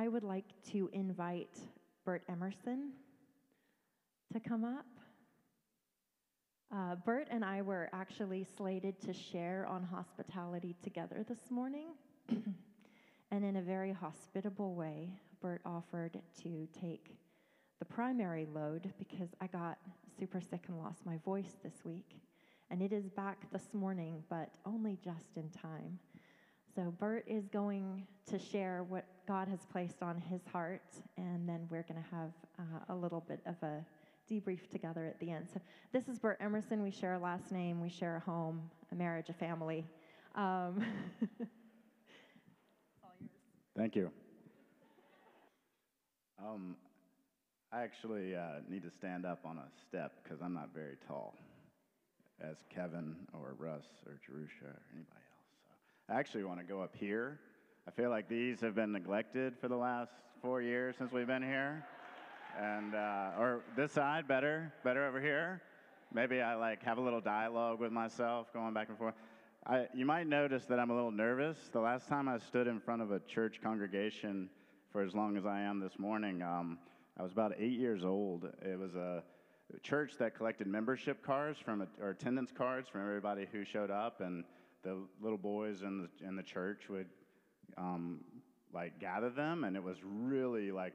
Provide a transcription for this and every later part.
I would like to invite Bert Emerson to come up. Uh, Bert and I were actually slated to share on hospitality together this morning. and in a very hospitable way, Bert offered to take the primary load because I got super sick and lost my voice this week. And it is back this morning, but only just in time. So, Bert is going to share what God has placed on his heart, and then we're going to have uh, a little bit of a debrief together at the end. So, this is Bert Emerson. We share a last name, we share a home, a marriage, a family. Um, Thank you. Um, I actually uh, need to stand up on a step because I'm not very tall, as Kevin or Russ or Jerusha or anybody I actually want to go up here. I feel like these have been neglected for the last four years since we've been here. And, uh, or this side, better, better over here. Maybe I like have a little dialogue with myself going back and forth. I, you might notice that I'm a little nervous. The last time I stood in front of a church congregation for as long as I am this morning, um, I was about eight years old. It was a church that collected membership cards from or attendance cards from everybody who showed up, and the little boys in the in the church would um, like gather them, and it was really like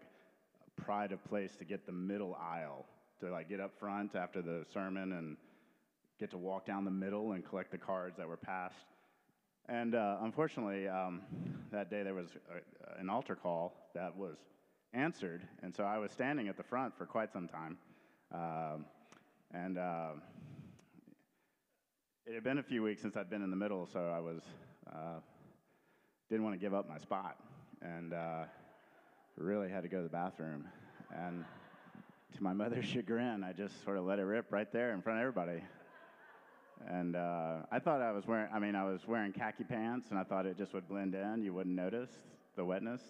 pride of place to get the middle aisle to like get up front after the sermon and get to walk down the middle and collect the cards that were passed. And uh, unfortunately, um, that day there was a, an altar call that was answered, and so I was standing at the front for quite some time. Um, and uh, it had been a few weeks since I'd been in the middle, so I was uh, didn't want to give up my spot, and uh, really had to go to the bathroom. And to my mother's chagrin, I just sort of let it rip right there in front of everybody. And uh, I thought I was wearing, I mean, I was wearing khaki pants, and I thought it just would blend in. You wouldn't notice the wetness.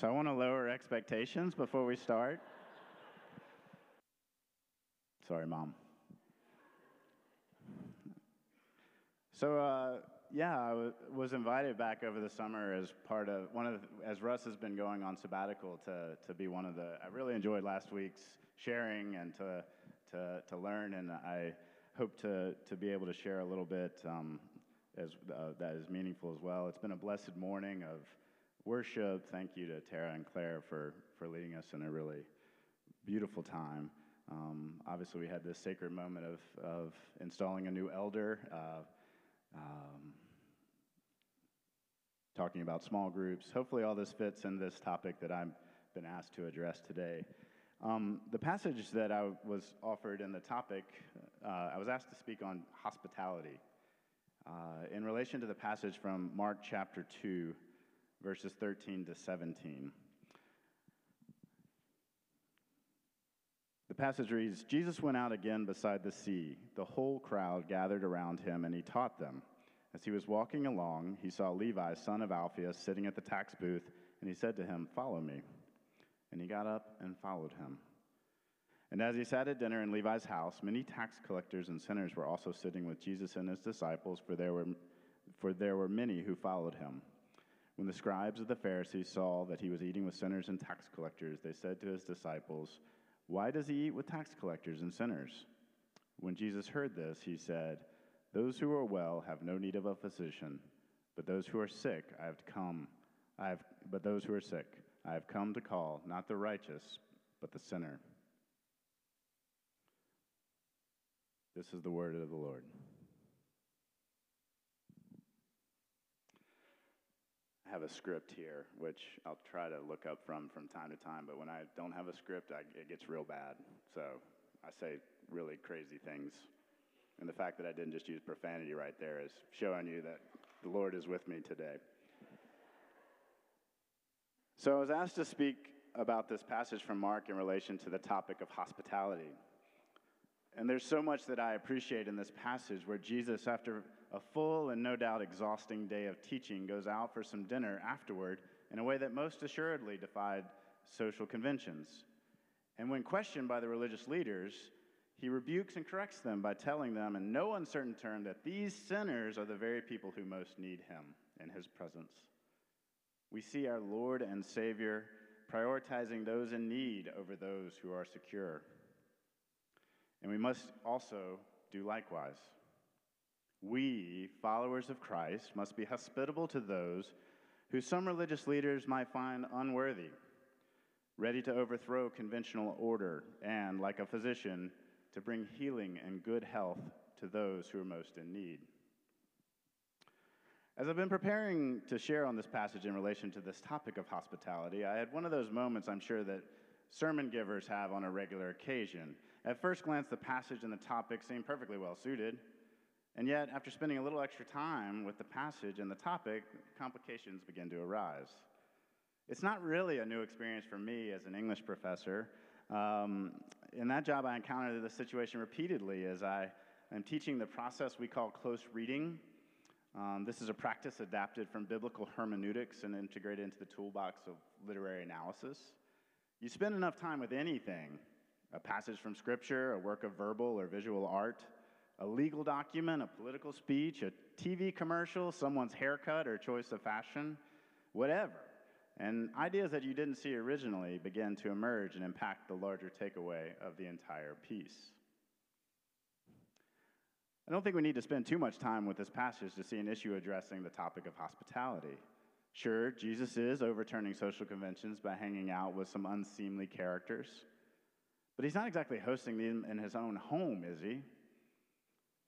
So I want to lower expectations before we start. Sorry, Mom. So, uh, yeah, I w- was invited back over the summer as part of one of the, as Russ has been going on sabbatical to to be one of the. I really enjoyed last week's sharing and to to to learn, and I hope to to be able to share a little bit um, as uh, that is meaningful as well. It's been a blessed morning of worship. Thank you to Tara and Claire for for leading us in a really beautiful time. Um, obviously, we had this sacred moment of of installing a new elder. Uh, um, talking about small groups. Hopefully, all this fits in this topic that I've been asked to address today. Um, the passage that I was offered in the topic, uh, I was asked to speak on hospitality uh, in relation to the passage from Mark chapter 2, verses 13 to 17. The passage reads Jesus went out again beside the sea. The whole crowd gathered around him, and he taught them. As he was walking along, he saw Levi, son of Alphaeus, sitting at the tax booth, and he said to him, Follow me. And he got up and followed him. And as he sat at dinner in Levi's house, many tax collectors and sinners were also sitting with Jesus and his disciples, for there were, for there were many who followed him. When the scribes of the Pharisees saw that he was eating with sinners and tax collectors, they said to his disciples, why does he eat with tax collectors and sinners? When Jesus heard this, he said, Those who are well have no need of a physician, but those who are sick I have come. I have, but those who are sick I have come to call not the righteous, but the sinner. This is the word of the Lord. Have a script here, which I'll try to look up from from time to time, but when I don't have a script, I, it gets real bad. So I say really crazy things. And the fact that I didn't just use profanity right there is showing you that the Lord is with me today. So I was asked to speak about this passage from Mark in relation to the topic of hospitality. And there's so much that I appreciate in this passage where Jesus, after a full and no doubt exhausting day of teaching, goes out for some dinner afterward in a way that most assuredly defied social conventions. And when questioned by the religious leaders, he rebukes and corrects them by telling them in no uncertain term that these sinners are the very people who most need him in his presence. We see our Lord and Savior prioritizing those in need over those who are secure. And we must also do likewise. We, followers of Christ, must be hospitable to those who some religious leaders might find unworthy, ready to overthrow conventional order, and, like a physician, to bring healing and good health to those who are most in need. As I've been preparing to share on this passage in relation to this topic of hospitality, I had one of those moments I'm sure that sermon givers have on a regular occasion. At first glance, the passage and the topic seem perfectly well suited. And yet, after spending a little extra time with the passage and the topic, complications begin to arise. It's not really a new experience for me as an English professor. Um, in that job, I encountered this situation repeatedly as I am teaching the process we call close reading. Um, this is a practice adapted from biblical hermeneutics and integrated into the toolbox of literary analysis. You spend enough time with anything a passage from Scripture, a work of verbal or visual art, a legal document, a political speech, a TV commercial, someone's haircut or choice of fashion, whatever. And ideas that you didn't see originally begin to emerge and impact the larger takeaway of the entire piece. I don't think we need to spend too much time with this passage to see an issue addressing the topic of hospitality. Sure, Jesus is overturning social conventions by hanging out with some unseemly characters, but he's not exactly hosting them in his own home, is he?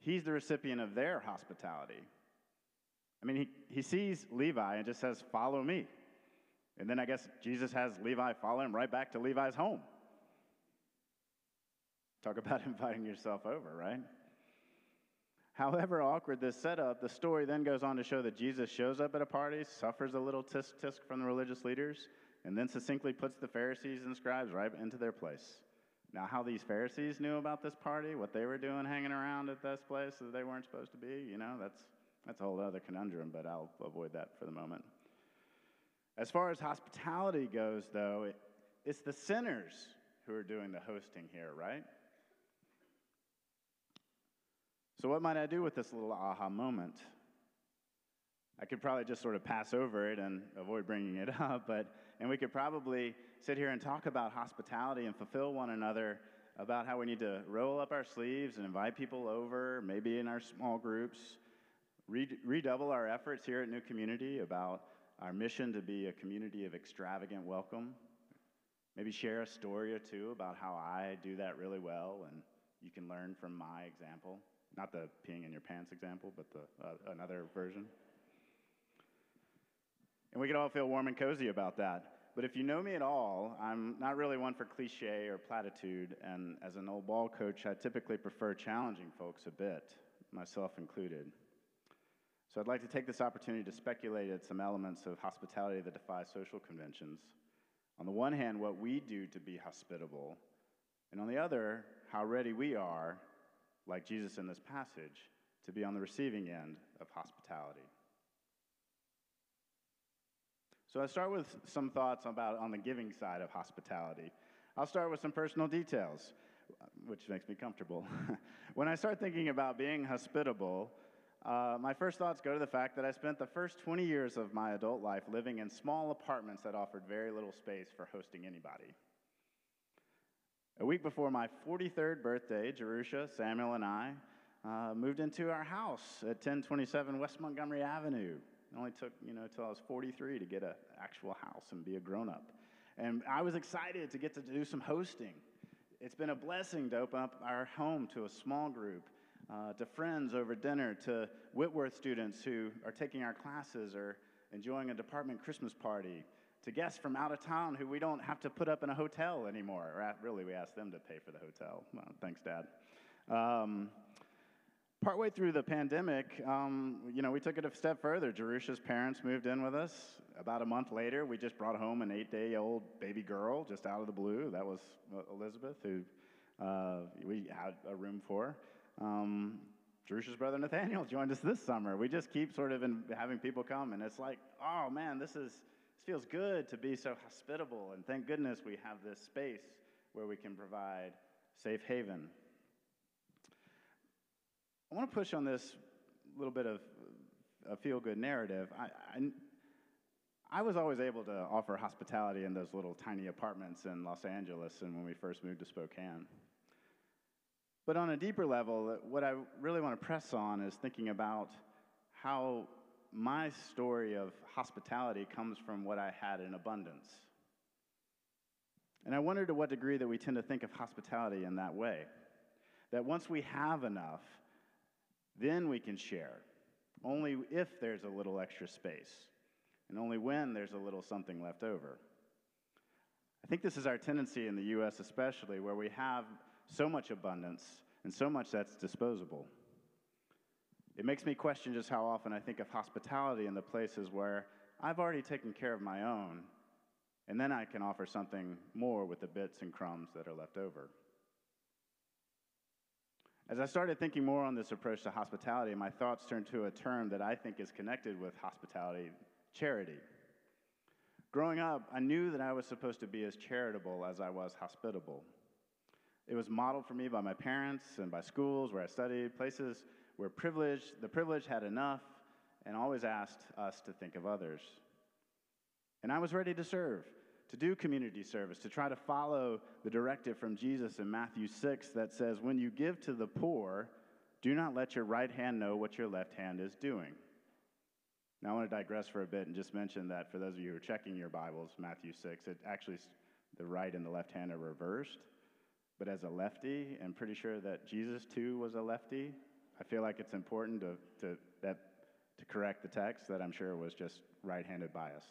He's the recipient of their hospitality. I mean, he, he sees Levi and just says, Follow me. And then I guess Jesus has Levi follow him right back to Levi's home. Talk about inviting yourself over, right? However awkward this setup, the story then goes on to show that Jesus shows up at a party, suffers a little tisk tisk from the religious leaders, and then succinctly puts the Pharisees and scribes right into their place. Now, how these Pharisees knew about this party, what they were doing hanging around at this place that they weren't supposed to be, you know, that's, that's a whole other conundrum, but I'll avoid that for the moment. As far as hospitality goes, though, it, it's the sinners who are doing the hosting here, right? So, what might I do with this little aha moment? I could probably just sort of pass over it and avoid bringing it up, but and we could probably sit here and talk about hospitality and fulfill one another about how we need to roll up our sleeves and invite people over, maybe in our small groups, redouble our efforts here at New Community about our mission to be a community of extravagant welcome. Maybe share a story or two about how I do that really well and you can learn from my example. Not the peeing in your pants example, but the, uh, another version. And we could all feel warm and cozy about that. But if you know me at all, I'm not really one for cliche or platitude, and as an old ball coach, I typically prefer challenging folks a bit, myself included. So I'd like to take this opportunity to speculate at some elements of hospitality that defy social conventions. On the one hand, what we do to be hospitable, and on the other, how ready we are, like Jesus in this passage, to be on the receiving end of hospitality. So I start with some thoughts about on the giving side of hospitality. I'll start with some personal details, which makes me comfortable. when I start thinking about being hospitable, uh, my first thoughts go to the fact that I spent the first 20 years of my adult life living in small apartments that offered very little space for hosting anybody. A week before my 43rd birthday, Jerusha, Samuel, and I uh, moved into our house at 1027 West Montgomery Avenue it only took, you know, until I was 43 to get an actual house and be a grown up. And I was excited to get to do some hosting. It's been a blessing to open up our home to a small group, uh, to friends over dinner, to Whitworth students who are taking our classes or enjoying a department Christmas party, to guests from out of town who we don't have to put up in a hotel anymore. Or really, we ask them to pay for the hotel. Well, thanks, Dad. Um, partway through the pandemic, um, you know, we took it a step further. Jerusha's parents moved in with us. About a month later, we just brought home an eight-day-old baby girl just out of the blue. That was uh, Elizabeth, who uh, we had a room for. Um, Jerusha's brother Nathaniel joined us this summer. We just keep sort of having people come, and it's like, oh man, this is this feels good to be so hospitable, and thank goodness we have this space where we can provide safe haven I want to push on this little bit of a feel good narrative. I, I, I was always able to offer hospitality in those little tiny apartments in Los Angeles and when we first moved to Spokane. But on a deeper level, what I really want to press on is thinking about how my story of hospitality comes from what I had in abundance. And I wonder to what degree that we tend to think of hospitality in that way. That once we have enough, then we can share, only if there's a little extra space, and only when there's a little something left over. I think this is our tendency in the U.S., especially, where we have so much abundance and so much that's disposable. It makes me question just how often I think of hospitality in the places where I've already taken care of my own, and then I can offer something more with the bits and crumbs that are left over. As I started thinking more on this approach to hospitality, my thoughts turned to a term that I think is connected with hospitality charity. Growing up, I knew that I was supposed to be as charitable as I was hospitable. It was modeled for me by my parents and by schools where I studied, places where privilege, the privileged had enough and always asked us to think of others. And I was ready to serve, to do community service, to try to follow the directive from Jesus in Matthew 6 that says, When you give to the poor, do not let your right hand know what your left hand is doing. Now, I want to digress for a bit and just mention that for those of you who are checking your Bibles, Matthew 6, it actually, the right and the left hand are reversed. But as a lefty, I'm pretty sure that Jesus too was a lefty. I feel like it's important to, to, that, to correct the text that I'm sure was just right handed bias.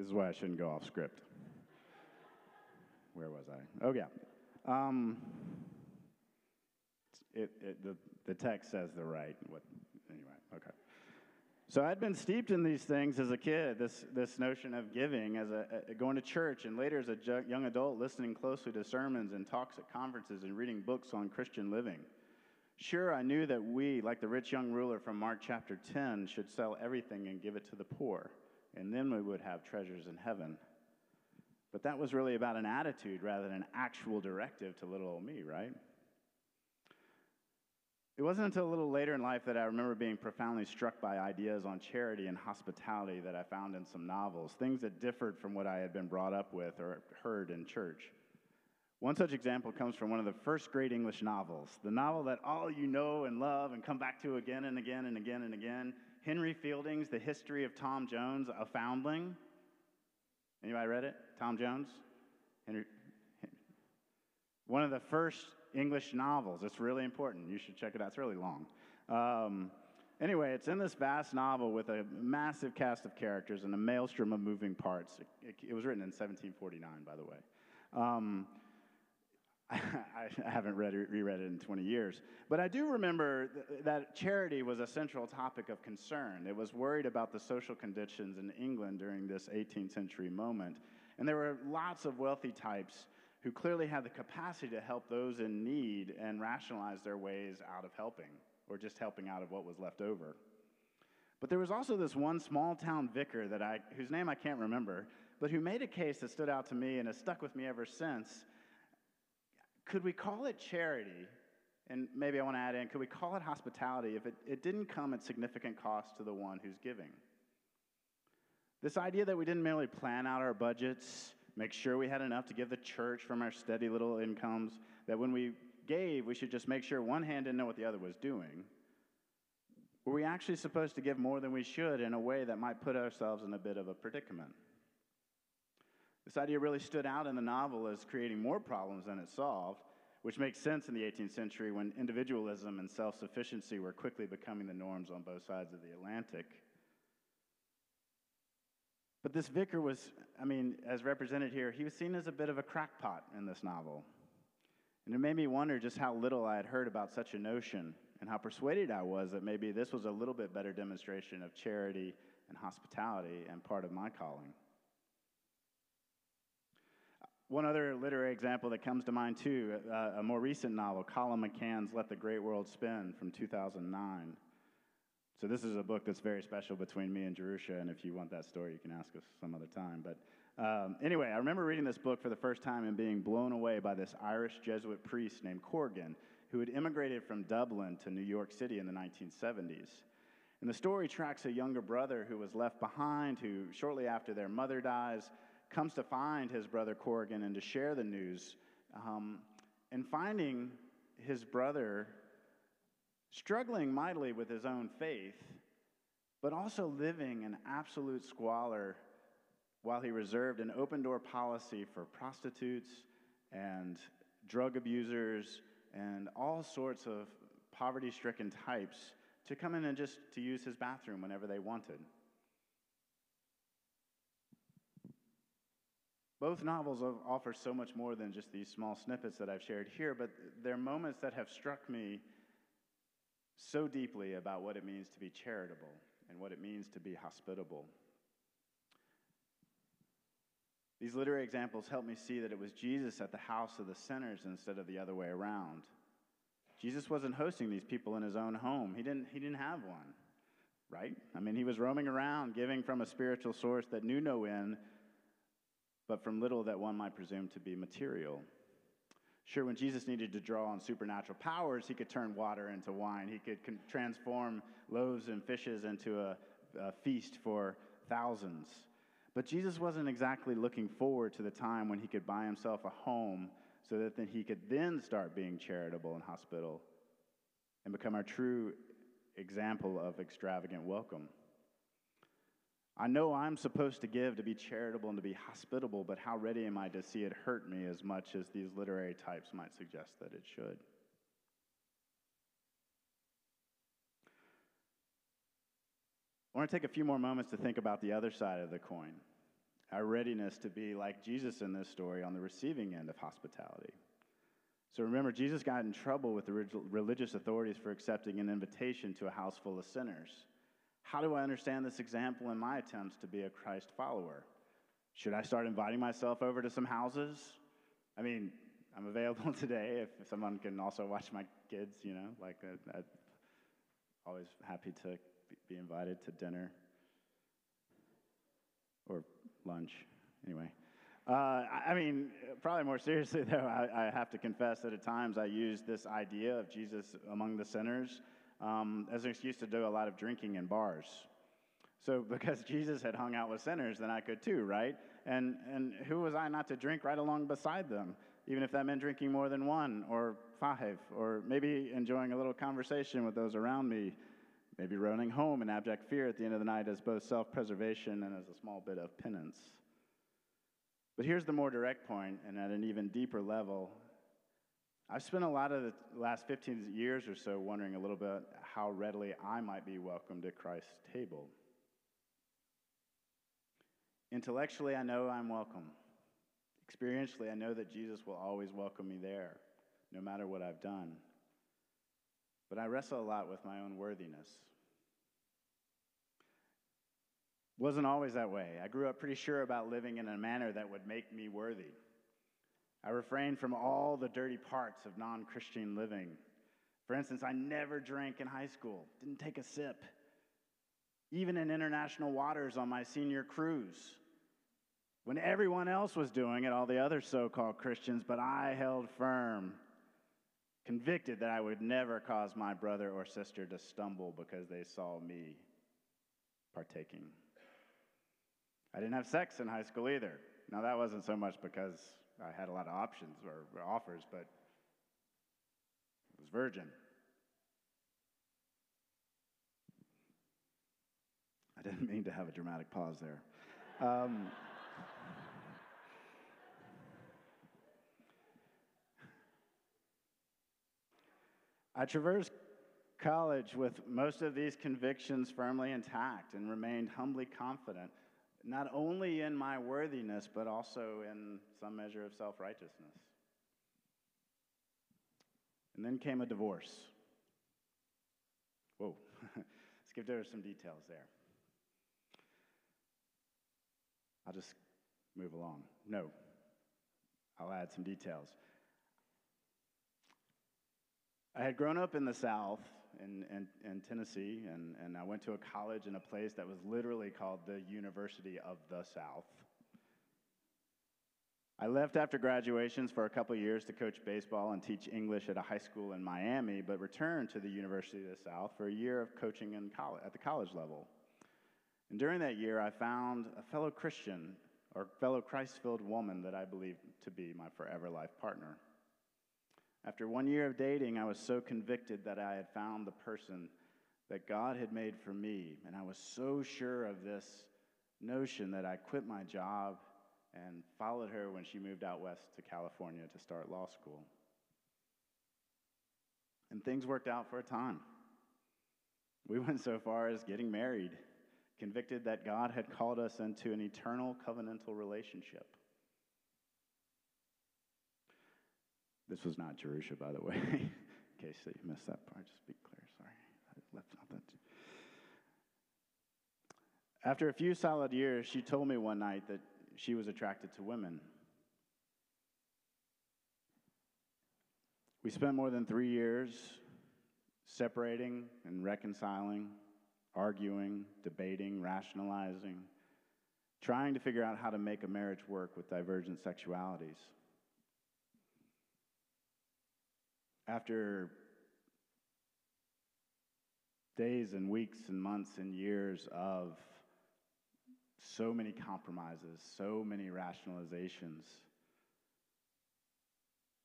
This is why I shouldn't go off script. Where was I? Oh, yeah. Um, it, it, the, the text says the right. What, anyway, okay. So I'd been steeped in these things as a kid, this, this notion of giving, as a, a going to church, and later as a ju- young adult, listening closely to sermons and talks at conferences and reading books on Christian living. Sure, I knew that we, like the rich young ruler from Mark chapter 10, should sell everything and give it to the poor, and then we would have treasures in heaven. But that was really about an attitude rather than an actual directive to little old me, right? It wasn't until a little later in life that I remember being profoundly struck by ideas on charity and hospitality that I found in some novels, things that differed from what I had been brought up with or heard in church. One such example comes from one of the first great English novels, the novel that all you know and love and come back to again and again and again and again Henry Fielding's The History of Tom Jones, a Foundling. Anybody read it? Tom Jones? Henry, one of the first English novels. It's really important. You should check it out. It's really long. Um, anyway, it's in this vast novel with a massive cast of characters and a maelstrom of moving parts. It, it, it was written in 1749, by the way. Um, I, I, haven't read reread it in 20 years. But I do remember th- that charity was a central topic of concern. It was worried about the social conditions in England during this 18th century moment. And there were lots of wealthy types who clearly had the capacity to help those in need and rationalize their ways out of helping, or just helping out of what was left over. But there was also this one small town vicar that I, whose name I can't remember, but who made a case that stood out to me and has stuck with me ever since. Could we call it charity? And maybe I want to add in, could we call it hospitality if it, it didn't come at significant cost to the one who's giving? This idea that we didn't merely plan out our budgets make sure we had enough to give the church from our steady little incomes, that when we gave, we should just make sure one hand didn't know what the other was doing. Were we actually supposed to give more than we should in a way that might put ourselves in a bit of a predicament? This idea really stood out in the novel as creating more problems than it solved, which makes sense in the 18th century when individualism and self sufficiency were quickly becoming the norms on both sides of the Atlantic. But this vicar was, I mean, as represented here, he was seen as a bit of a crackpot in this novel. And it made me wonder just how little I had heard about such a notion and how persuaded I was that maybe this was a little bit better demonstration of charity and hospitality and part of my calling. One other literary example that comes to mind, too, uh, a more recent novel, Colum McCann's Let the Great World Spin from 2009. So this is a book that's very special between me and Jerusha, and if you want that story, you can ask us some other time. But Um, anyway, I remember reading this book for the first time and being blown away by this Irish Jesuit priest named Corrigan, who had immigrated from Dublin to New York City in the 1970s. And the story tracks a younger brother who was left behind, who, shortly after their mother dies, comes to find his brother Corrigan and to share the news. Um, and finding his brother struggling mightily with his own faith, but also living in absolute squalor while he reserved an open door policy for prostitutes and drug abusers and all sorts of poverty stricken types to come in and just to use his bathroom whenever they wanted. Both novels offer so much more than just these small snippets that I've shared here, but they're moments that have struck me so deeply about what it means to be charitable and what it means to be hospitable. These literary examples help me see that it was Jesus at the house of the sinners instead of the other way around. Jesus wasn't hosting these people in his own home. He didn't, he didn't have one, right? I mean, he was roaming around, giving from a spiritual source that knew no end, but from little that one might presume to be material. Sure, when Jesus needed to draw on supernatural powers, he could turn water into wine. He could con- transform loaves and fishes into a, a feast for thousands. But Jesus wasn't exactly looking forward to the time when he could buy himself a home so that then he could then start being charitable and hospitable and become our true example of extravagant welcome. I know I'm supposed to give to be charitable and to be hospitable, but how ready am I to see it hurt me as much as these literary types might suggest that it should? I want to take a few more moments to think about the other side of the coin our readiness to be like Jesus in this story on the receiving end of hospitality. So remember, Jesus got in trouble with the religious authorities for accepting an invitation to a house full of sinners. How do I understand this example in my attempts to be a Christ follower? Should I start inviting myself over to some houses? I mean, I'm available today if someone can also watch my kids, you know, like uh, I'm always happy to be invited to dinner or lunch. Anyway, uh, I mean, probably more seriously, though, I, I, have to confess that at times I use this idea of Jesus among the sinners um, as an excuse to do a lot of drinking in bars. So, because Jesus had hung out with sinners, then I could too, right? And, and who was I not to drink right along beside them, even if that meant drinking more than one or five, or maybe enjoying a little conversation with those around me maybe running home in abject fear at the end of the night as both self preservation and as a small bit of penance. But here's the more direct point, and at an even deeper level. I've spent a lot of the last 15 years or so wondering a little bit how readily I might be welcomed at Christ's table. Intellectually, I know I'm welcome. Experientially, I know that Jesus will always welcome me there, no matter what I've done. But I wrestle a lot with my own worthiness. Wasn't always that way. I grew up pretty sure about living in a manner that would make me worthy. I refrained from all the dirty parts of non Christian living. For instance, I never drank in high school, didn't take a sip, even in international waters on my senior cruise. When everyone else was doing it, all the other so called Christians, but I held firm, convicted that I would never cause my brother or sister to stumble because they saw me partaking. I didn't have sex in high school either. Now, that wasn't so much because I had a lot of options or, offers, but I was virgin. I didn't mean to have a dramatic pause there. Um, I traversed college with most of these convictions firmly intact and remained humbly confident not only in my worthiness, but also in some measure of self righteousness. And then came a divorce. Whoa, skipped over some details there. I'll just move along. No, I'll add some details. I had grown up in the South in, in, in Tennessee, and, and I went to a college in a place that was literally called the University of the South. I left after graduations for a couple years to coach baseball and teach English at a high school in Miami, but returned to the University of the South for a year of coaching in at the college level. And during that year, I found a fellow Christian or fellow Christ filled woman that I believed to be my forever life partner. After one year of dating, I was so convicted that I had found the person that God had made for me, and I was so sure of this notion that I quit my job and followed her when she moved out west to California to start law school. And things worked out for a time. We went so far as getting married, convicted that God had called us into an eternal covenantal relationship. This was not Jerusha, by the way, in case that you missed that part, just be clear. Sorry, I left that. After a few solid years, she told me one night that she was attracted to women. We spent more than three years separating and reconciling, arguing, debating, rationalizing, trying to figure out how to make a marriage work with divergent sexualities. After days and weeks and months and years of so many compromises, so many rationalizations,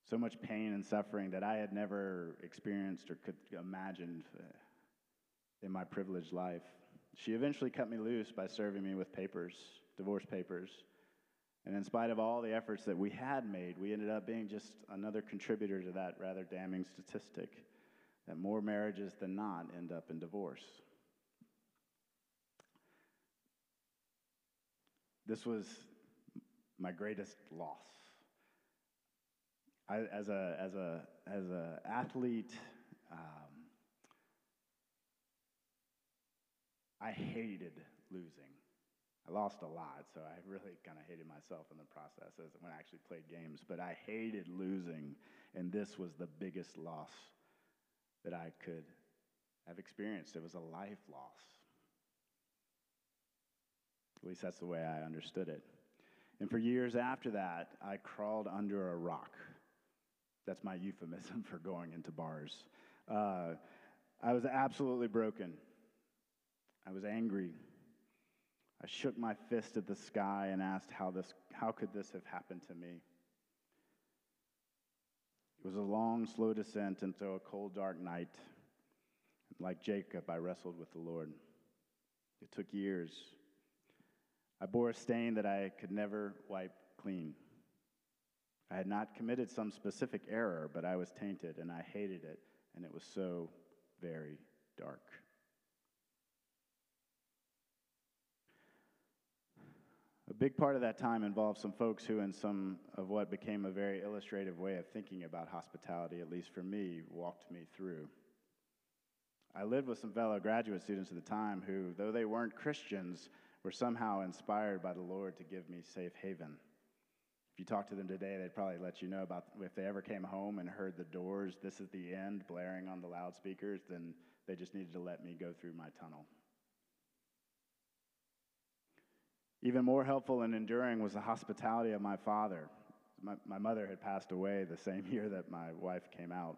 so much pain and suffering that I had never experienced or could imagine in my privileged life. She eventually cut me loose by serving me with papers, divorce papers. And in spite of all the efforts that we had made, we ended up being just another contributor to that rather damning statistic that more marriages than not end up in divorce. This was my greatest loss. I, as a as a as a athlete, um, I hated losing. I lost a lot, so I really kind of hated myself in the process as when I actually played games. But I hated losing, and this was the biggest loss that I could have experienced. It was a life loss. At least that's the way I understood it. And for years after that, I crawled under a rock. That's my euphemism for going into bars. Uh, I was absolutely broken. I was angry. I shook my fist at the sky and asked how, this, how could this have happened to me? It was a long, slow descent into a cold, dark night. Like Jacob, I wrestled with the Lord. It took years. I bore a stain that I could never wipe clean. I had not committed some specific error, but I was tainted and I hated it, and it was so very dark. Big part of that time involved some folks who, in some of what became a very illustrative way of thinking about hospitality, at least for me, walked me through. I lived with some fellow graduate students at the time who, though they weren't Christians, were somehow inspired by the Lord to give me safe haven. If you talk to them today, they'd probably let you know about if they ever came home and heard the doors, this is the end, blaring on the loudspeakers, then they just needed to let me go through my tunnel. Even more helpful and enduring was the hospitality of my father. My, my mother had passed away the same year that my wife came out,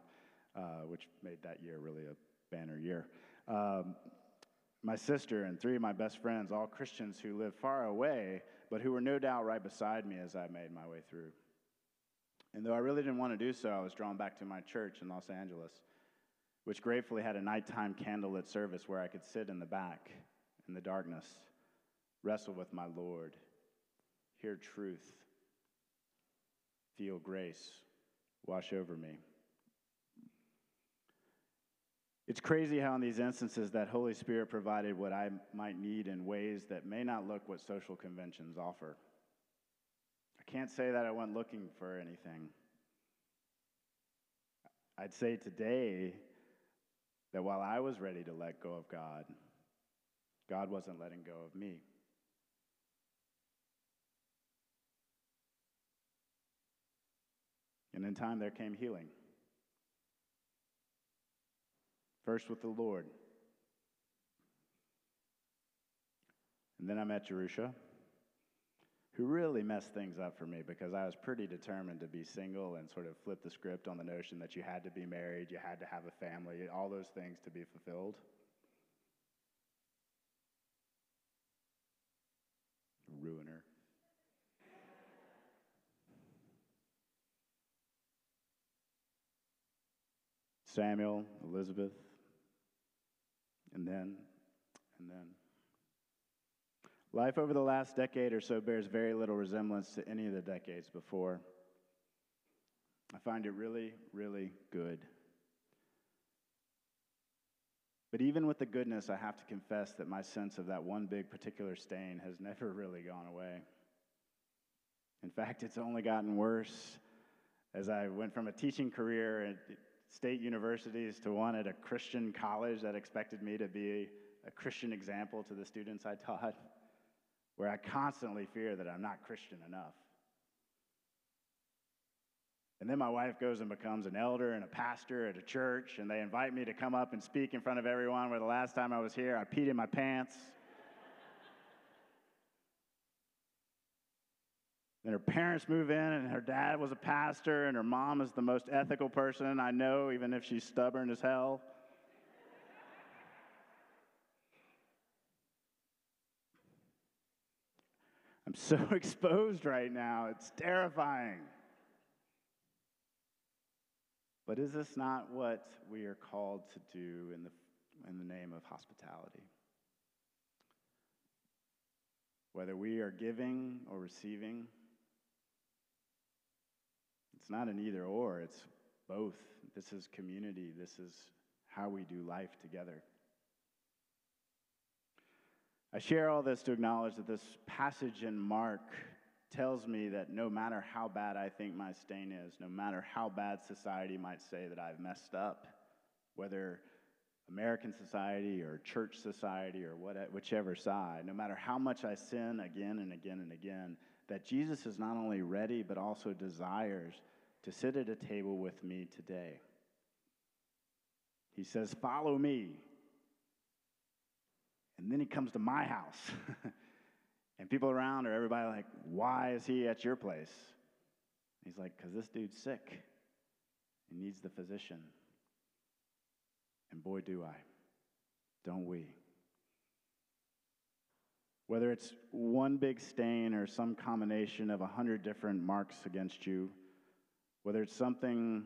uh, which made that year really a banner year. Um, my sister and three of my best friends, all Christians who lived far away, but who were no doubt right beside me as I made my way through. And though I really didn't want to do so, I was drawn back to my church in Los Angeles, which gratefully had a nighttime candlelit service where I could sit in the back in the darkness wrestle with my Lord, hear truth, feel grace wash over me. It's crazy how, in these instances, that Holy Spirit provided what I might need in ways that may not look what social conventions offer. I can't say that I went looking for anything. I'd say today that while I was ready to let go of God, God wasn't letting go of me. And in time, there came healing. First with the Lord. And then I met Jerusha, who really messed things up for me because I was pretty determined to be single and sort of flip the script on the notion that you had to be married, you had to have a family, all those things to be fulfilled. Samuel, Elizabeth, and then, and then. Life over the last decade or so bears very little resemblance to any of the decades before. I find it really, really good. But even with the goodness, I have to confess that my sense of that one big particular stain has never really gone away. In fact, it's only gotten worse as I went from a teaching career state universities to one at a Christian college that expected me to be a Christian example to the students I taught where I constantly fear that I'm not Christian enough. And then my wife goes and becomes an elder and a pastor at a church, and they invite me to come up and speak in front of everyone. Where the last time I was here, I peed in my pants. Then her parents move in, and her dad was a pastor, and her mom is the most ethical person I know, even if she's stubborn as hell. I'm so exposed right now. It's terrifying. But is this not what we are called to do in the, in the name of hospitality? Whether we are giving or receiving, it's not an either or, it's both. This is community, this is how we do life together. I share all this to acknowledge that this passage in Mark tells me that no matter how bad I think my stain is, no matter how bad society might say that I've messed up, whether American society or church society or what, whichever side, no matter how much I sin again and again and again, that Jesus is not only ready but also desires to sit at a table with me today. He says, Follow me. And then he comes to my house. and people around are everybody like, why is he at your place? He's like, because this dude's sick. He needs the physician. And boy, do I. Don't we? Whether it's one big stain or some combination of a hundred different marks against you, whether it's something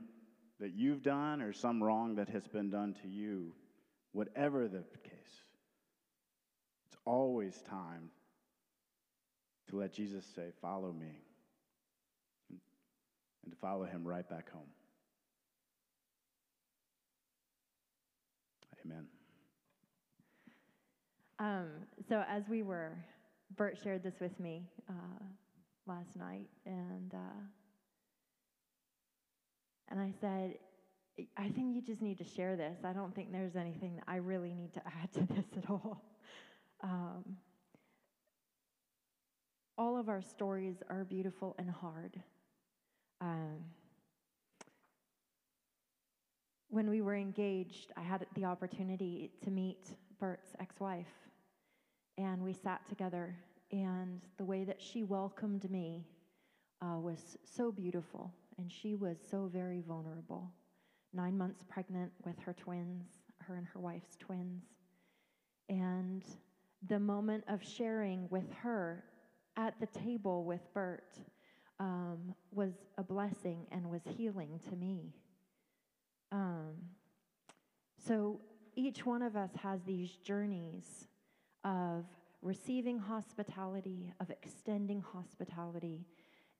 that you've done or some wrong that has been done to you, whatever the case, it's always time to let Jesus say, Follow me, and to follow him right back home. Amen. Um, so, as we were, Bert shared this with me uh, last night, and uh, and I said, I think you just need to share this. I don't think there's anything that I really need to add to this at all. Um, all of our stories are beautiful and hard. Um, when we were engaged, I had the opportunity to meet Bert's ex wife, and we sat together. And the way that she welcomed me uh, was so beautiful, and she was so very vulnerable. Nine months pregnant with her twins, her and her wife's twins. And the moment of sharing with her at the table with Bert um, was a blessing and was healing to me. Um, so each one of us has these journeys of receiving hospitality, of extending hospitality,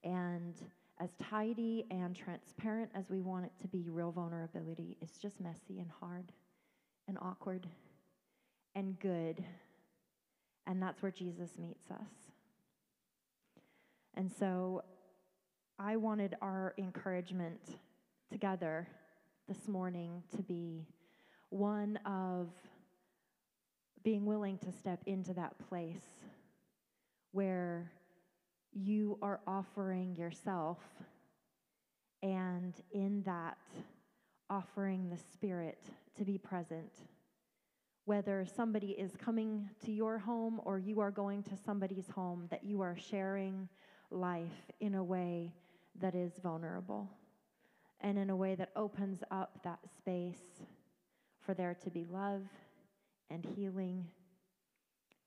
and as tidy and transparent as we want it to be, real vulnerability is just messy and hard and awkward and good. And that's where Jesus meets us. And so I wanted our encouragement together this morning to be one of being willing to step into that place where you are offering yourself, and in that, offering the Spirit to be present whether somebody is coming to your home or you are going to somebody's home, that you are sharing life in a way that is vulnerable and in a way that opens up that space for there to be love and healing.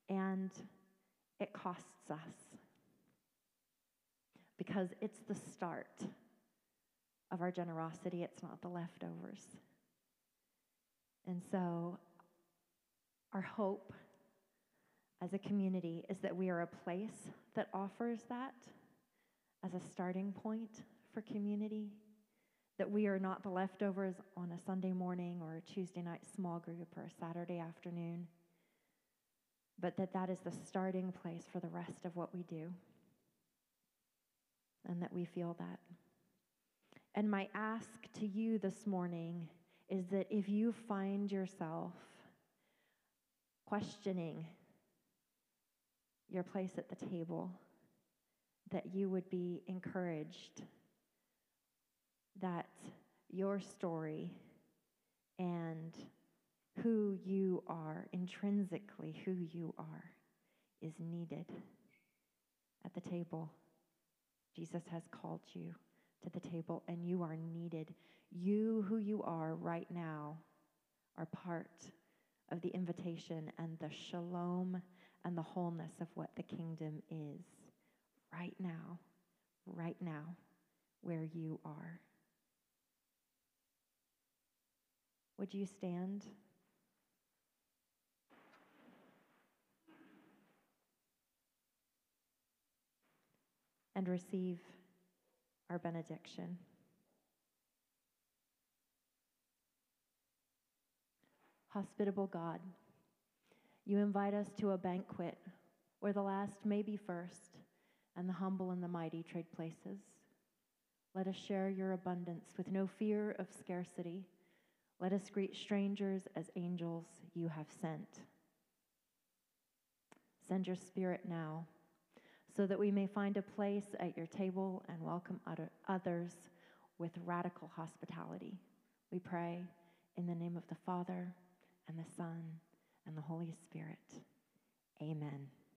And it costs us because it's the start of our generosity, it's not the leftovers. And so, our hope as a community is that we are a place that offers that as a starting point for community. That we are not the leftovers on a Sunday morning or a Tuesday night small group or a Saturday afternoon, but that that is the starting place for the rest of what we do. And that we feel that. And my ask to you this morning is that if you find yourself questioning your place at the table, that you would be encouraged that your story and who you are, intrinsically who you are, is needed at the table. Jesus has called you to the table and you are needed. You, who you are right now, are part of the invitation and the shalom and the wholeness of what the kingdom is right now, right now, where you are. Would you stand? And receive our benediction. Hospitable God, you invite us to a banquet where the last may be first and the humble and the mighty trade places. Let us share your abundance with no fear of scarcity. Let us greet strangers as angels you have sent. Send your spirit now so that we may find a place at your table and welcome others with radical hospitality. We pray in the name of the Father, and the Son, and the Holy Spirit. Amen.